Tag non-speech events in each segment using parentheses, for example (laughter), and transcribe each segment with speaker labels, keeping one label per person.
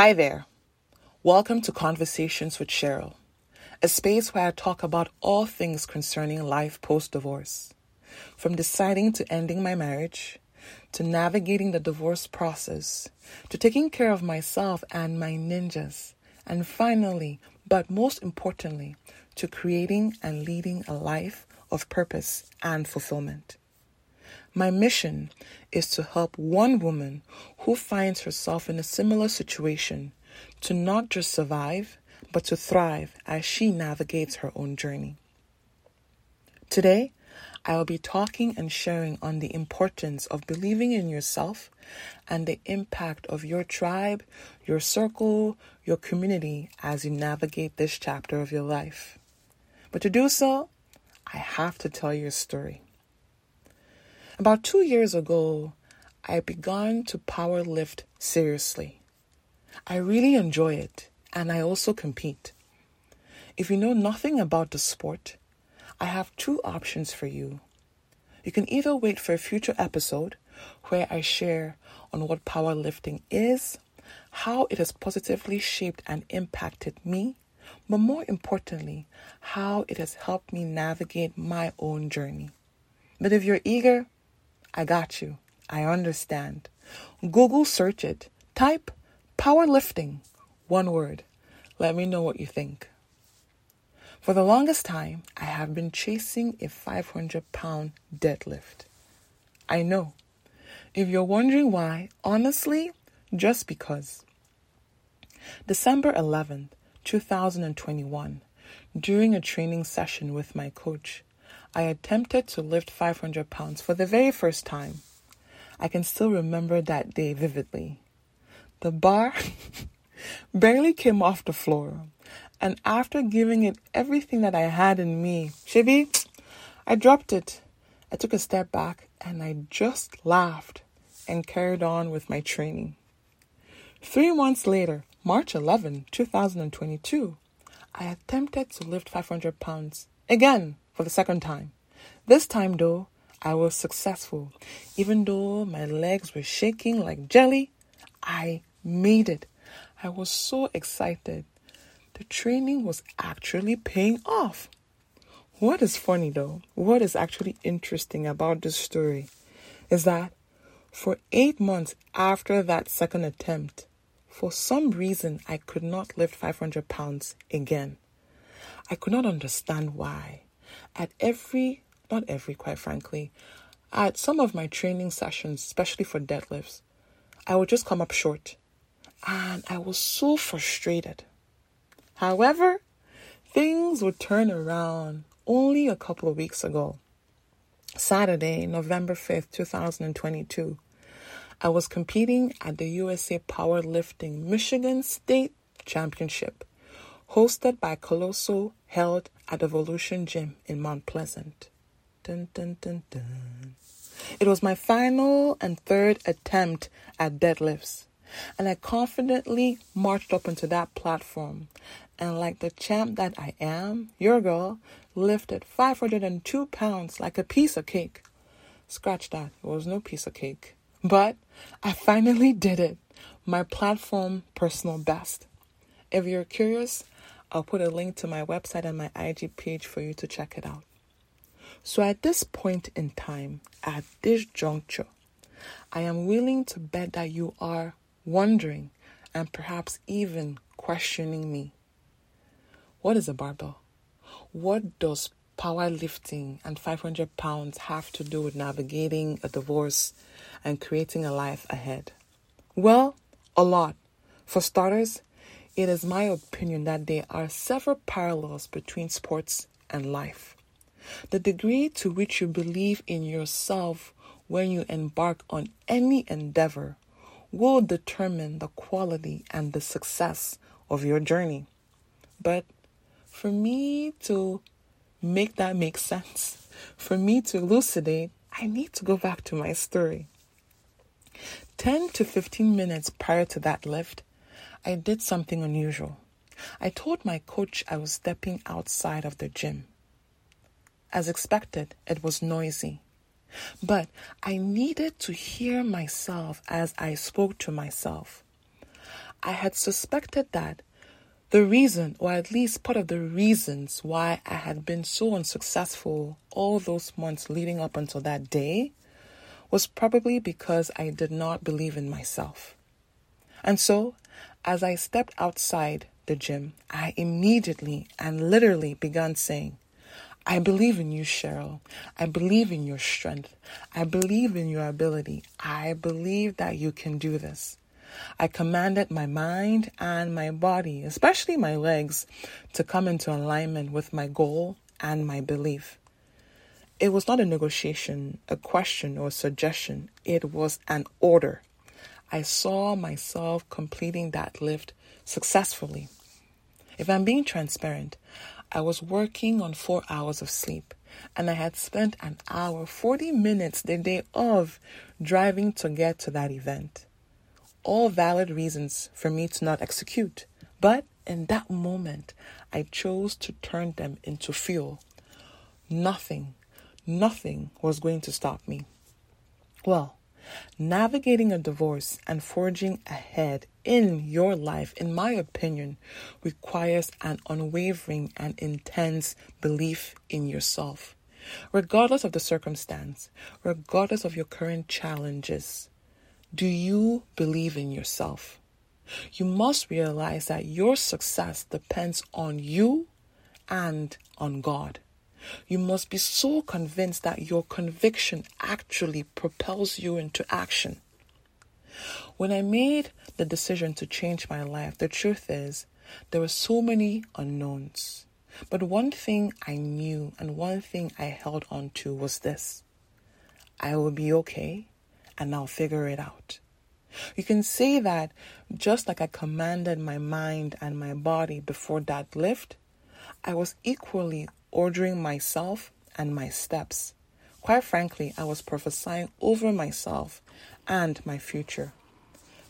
Speaker 1: Hi there. Welcome to Conversations with Cheryl, a space where I talk about all things concerning life post divorce. From deciding to ending my marriage, to navigating the divorce process, to taking care of myself and my ninjas, and finally, but most importantly, to creating and leading a life of purpose and fulfillment. My mission is to help one woman who finds herself in a similar situation to not just survive, but to thrive as she navigates her own journey. Today, I will be talking and sharing on the importance of believing in yourself and the impact of your tribe, your circle, your community as you navigate this chapter of your life. But to do so, I have to tell you a story. About two years ago, I began to power lift seriously. I really enjoy it, and I also compete. If you know nothing about the sport, I have two options for you. You can either wait for a future episode where I share on what powerlifting is, how it has positively shaped and impacted me, but more importantly, how it has helped me navigate my own journey. But if you're eager, I got you. I understand. Google search it. Type powerlifting. One word. Let me know what you think. For the longest time, I have been chasing a 500 pound deadlift. I know. If you're wondering why, honestly, just because. December 11th, 2021, during a training session with my coach, I attempted to lift 500 pounds for the very first time. I can still remember that day vividly. The bar (laughs) barely came off the floor, and after giving it everything that I had in me, Shibi, I dropped it. I took a step back and I just laughed and carried on with my training. Three months later, March 11, 2022, I attempted to lift 500 pounds again for the second time. This time, though, I was successful. Even though my legs were shaking like jelly, I made it. I was so excited. The training was actually paying off. What is funny though, what is actually interesting about this story is that for eight months after that second attempt, for some reason I could not lift 500 pounds again. I could not understand why at every, not every, quite frankly, at some of my training sessions, especially for deadlifts, I would just come up short. And I was so frustrated. However, things would turn around only a couple of weeks ago. Saturday, November 5th, 2022, I was competing at the USA Powerlifting Michigan State Championship hosted by Colosso, held at Evolution Gym in Mount Pleasant. Dun, dun, dun, dun. It was my final and third attempt at deadlifts, and I confidently marched up onto that platform. And like the champ that I am, your girl lifted 502 pounds like a piece of cake. Scratch that, it was no piece of cake. But I finally did it. My platform personal best. If you're curious, I'll put a link to my website and my IG page for you to check it out. So, at this point in time, at this juncture, I am willing to bet that you are wondering and perhaps even questioning me. What is a barbell? What does powerlifting and 500 pounds have to do with navigating a divorce and creating a life ahead? Well, a lot. For starters, it is my opinion that there are several parallels between sports and life. The degree to which you believe in yourself when you embark on any endeavor will determine the quality and the success of your journey. But for me to make that make sense, for me to elucidate, I need to go back to my story. 10 to 15 minutes prior to that lift, I did something unusual. I told my coach I was stepping outside of the gym. As expected, it was noisy. But I needed to hear myself as I spoke to myself. I had suspected that the reason, or at least part of the reasons why I had been so unsuccessful all those months leading up until that day, was probably because I did not believe in myself. And so, as I stepped outside the gym, I immediately and literally began saying, I believe in you, Cheryl. I believe in your strength. I believe in your ability. I believe that you can do this. I commanded my mind and my body, especially my legs, to come into alignment with my goal and my belief. It was not a negotiation, a question, or a suggestion. It was an order. I saw myself completing that lift successfully. If I'm being transparent, I was working on four hours of sleep and I had spent an hour, 40 minutes the day of driving to get to that event all valid reasons for me to not execute. But in that moment, I chose to turn them into fuel. Nothing, nothing was going to stop me. Well, navigating a divorce and forging ahead in your life, in my opinion, requires an unwavering and intense belief in yourself. Regardless of the circumstance, regardless of your current challenges, do you believe in yourself? You must realize that your success depends on you and on God. You must be so convinced that your conviction actually propels you into action. When I made the decision to change my life, the truth is there were so many unknowns. But one thing I knew and one thing I held on to was this I will be okay and I'll figure it out. You can say that just like I commanded my mind and my body before that lift, I was equally ordering myself and my steps. Quite frankly, I was prophesying over myself and my future.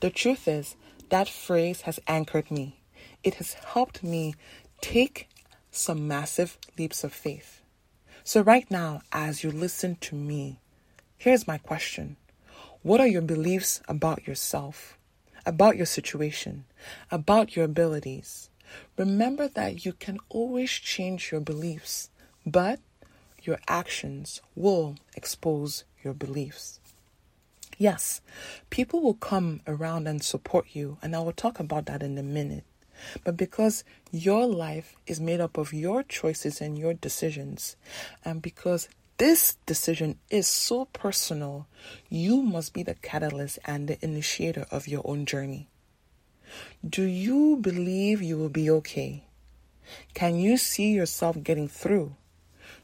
Speaker 1: The truth is, that phrase has anchored me. It has helped me take some massive leaps of faith. So, right now, as you listen to me, here's my question what are your beliefs about yourself, about your situation, about your abilities? Remember that you can always change your beliefs, but your actions will expose your beliefs. Yes, people will come around and support you, and I will talk about that in a minute. But because your life is made up of your choices and your decisions, and because this decision is so personal. You must be the catalyst and the initiator of your own journey. Do you believe you will be okay? Can you see yourself getting through?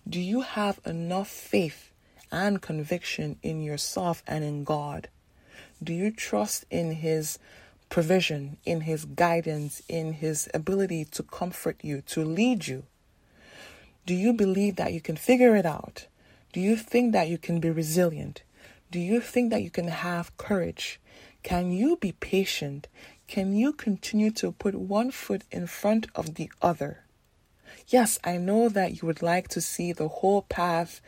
Speaker 1: Do you have enough faith and conviction in yourself and in God? Do you trust in His provision, in His guidance, in His ability to comfort you, to lead you? Do you believe that you can figure it out? Do you think that you can be resilient? Do you think that you can have courage? Can you be patient? Can you continue to put one foot in front of the other? Yes, I know that you would like to see the whole path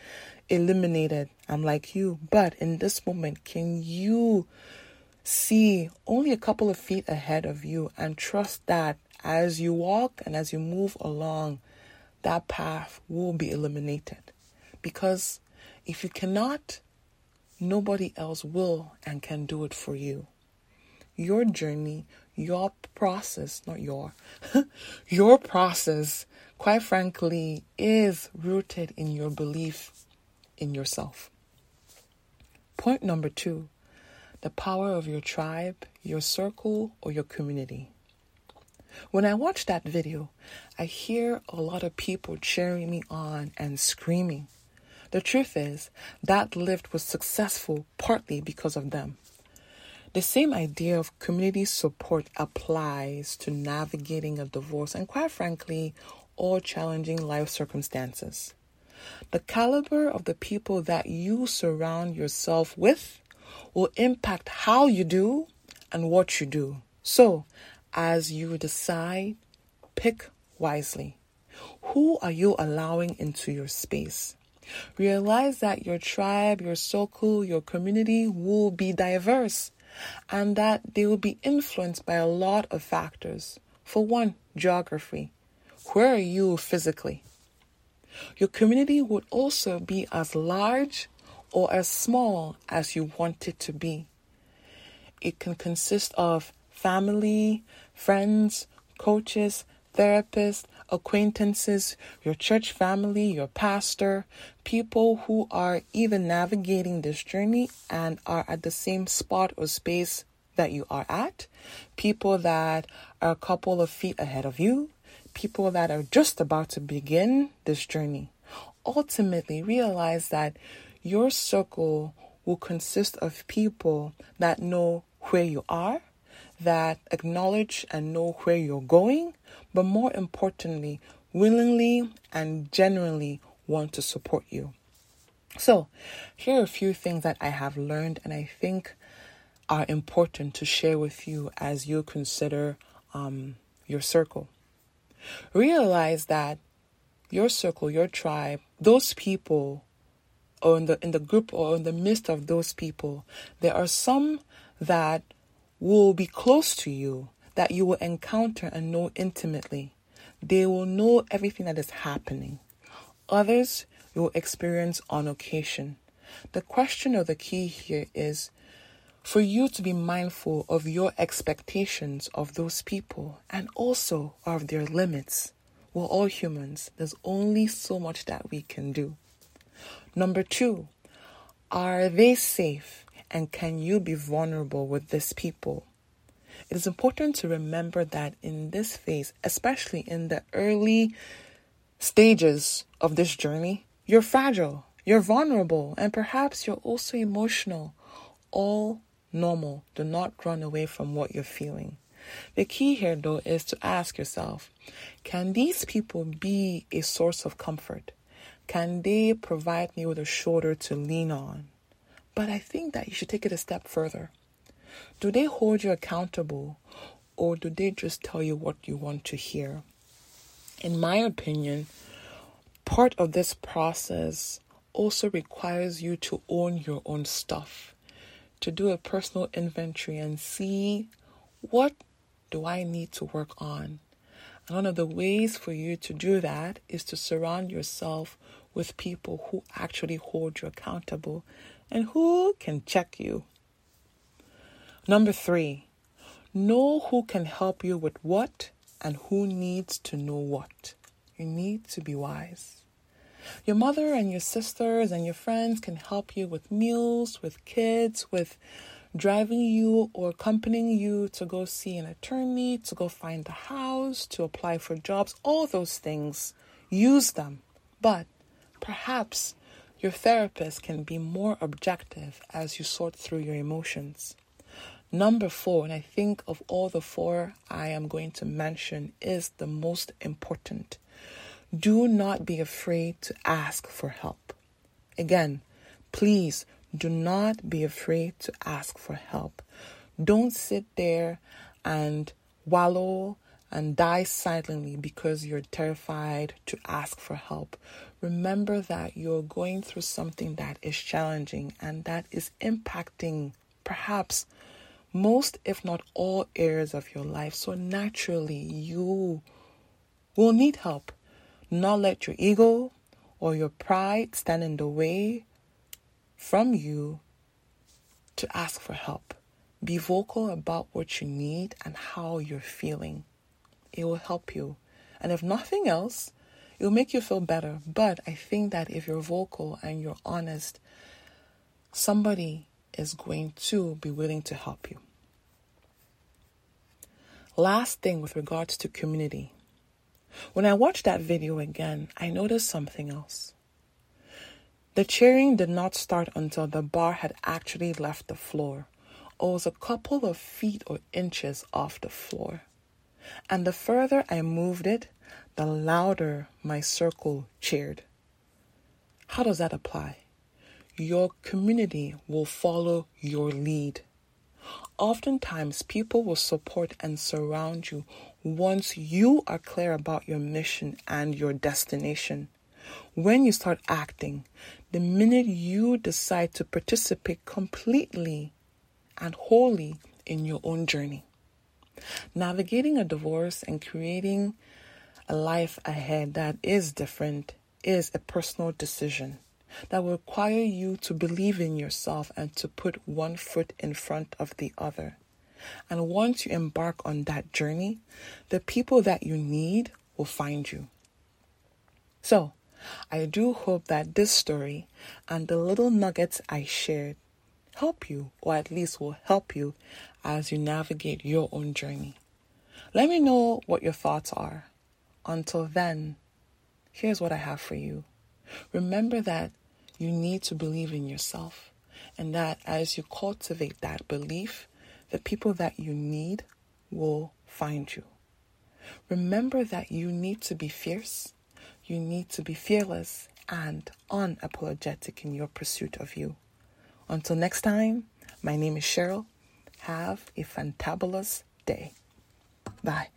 Speaker 1: eliminated. I'm like you. But in this moment, can you see only a couple of feet ahead of you and trust that as you walk and as you move along, that path will be eliminated? Because if you cannot, nobody else will and can do it for you. Your journey, your process, not your, (laughs) your process, quite frankly, is rooted in your belief in yourself. Point number two the power of your tribe, your circle, or your community. When I watch that video, I hear a lot of people cheering me on and screaming. The truth is, that lift was successful partly because of them. The same idea of community support applies to navigating a divorce and, quite frankly, all challenging life circumstances. The caliber of the people that you surround yourself with will impact how you do and what you do. So, as you decide, pick wisely. Who are you allowing into your space? Realize that your tribe, your circle, your community will be diverse. And that they will be influenced by a lot of factors. For one, geography. Where are you physically? Your community would also be as large or as small as you want it to be. It can consist of family, friends, coaches, therapists, acquaintances, your church family, your pastor, people who are even navigating this journey and are at the same spot or space that you are at, people that are a couple of feet ahead of you, people that are just about to begin this journey. Ultimately, realize that your circle will consist of people that know where you are, that acknowledge and know where you're going, but more importantly, willingly and genuinely want to support you. So, here are a few things that I have learned and I think are important to share with you as you consider um, your circle. Realize that your circle, your tribe, those people, or in the in the group or in the midst of those people, there are some that will be close to you, that you will encounter and know intimately. They will know everything that is happening. Others you will experience on occasion. The question or the key here is for you to be mindful of your expectations of those people and also of their limits. We're all humans, there's only so much that we can do. Number two, are they safe and can you be vulnerable with these people? It is important to remember that in this phase, especially in the early stages of this journey, you're fragile, you're vulnerable, and perhaps you're also emotional. All normal. Do not run away from what you're feeling. The key here, though, is to ask yourself can these people be a source of comfort? Can they provide me with a shoulder to lean on? But I think that you should take it a step further. Do they hold you accountable or do they just tell you what you want to hear? In my opinion, part of this process also requires you to own your own stuff, to do a personal inventory and see what do I need to work on. And one of the ways for you to do that is to surround yourself with people who actually hold you accountable and who can check you. Number three, know who can help you with what and who needs to know what. You need to be wise. Your mother and your sisters and your friends can help you with meals, with kids, with driving you or accompanying you to go see an attorney, to go find a house, to apply for jobs, all those things. Use them. But perhaps your therapist can be more objective as you sort through your emotions. Number four, and I think of all the four I am going to mention, is the most important. Do not be afraid to ask for help. Again, please do not be afraid to ask for help. Don't sit there and wallow and die silently because you're terrified to ask for help. Remember that you're going through something that is challenging and that is impacting perhaps most, if not all, areas of your life. So naturally, you will need help. Not let your ego or your pride stand in the way from you to ask for help. Be vocal about what you need and how you're feeling. It will help you. And if nothing else, it will make you feel better. But I think that if you're vocal and you're honest, somebody is going to be willing to help you. Last thing with regards to community. When I watched that video again, I noticed something else. The cheering did not start until the bar had actually left the floor, or was a couple of feet or inches off the floor. And the further I moved it, the louder my circle cheered. How does that apply? Your community will follow your lead. Oftentimes, people will support and surround you once you are clear about your mission and your destination. When you start acting, the minute you decide to participate completely and wholly in your own journey. Navigating a divorce and creating a life ahead that is different is a personal decision that will require you to believe in yourself and to put one foot in front of the other. And once you embark on that journey, the people that you need will find you. So, I do hope that this story and the little nuggets I shared help you, or at least will help you as you navigate your own journey. Let me know what your thoughts are. Until then, here's what I have for you. Remember that you need to believe in yourself, and that as you cultivate that belief, the people that you need will find you. Remember that you need to be fierce, you need to be fearless, and unapologetic in your pursuit of you. Until next time, my name is Cheryl. Have a fantabulous day. Bye.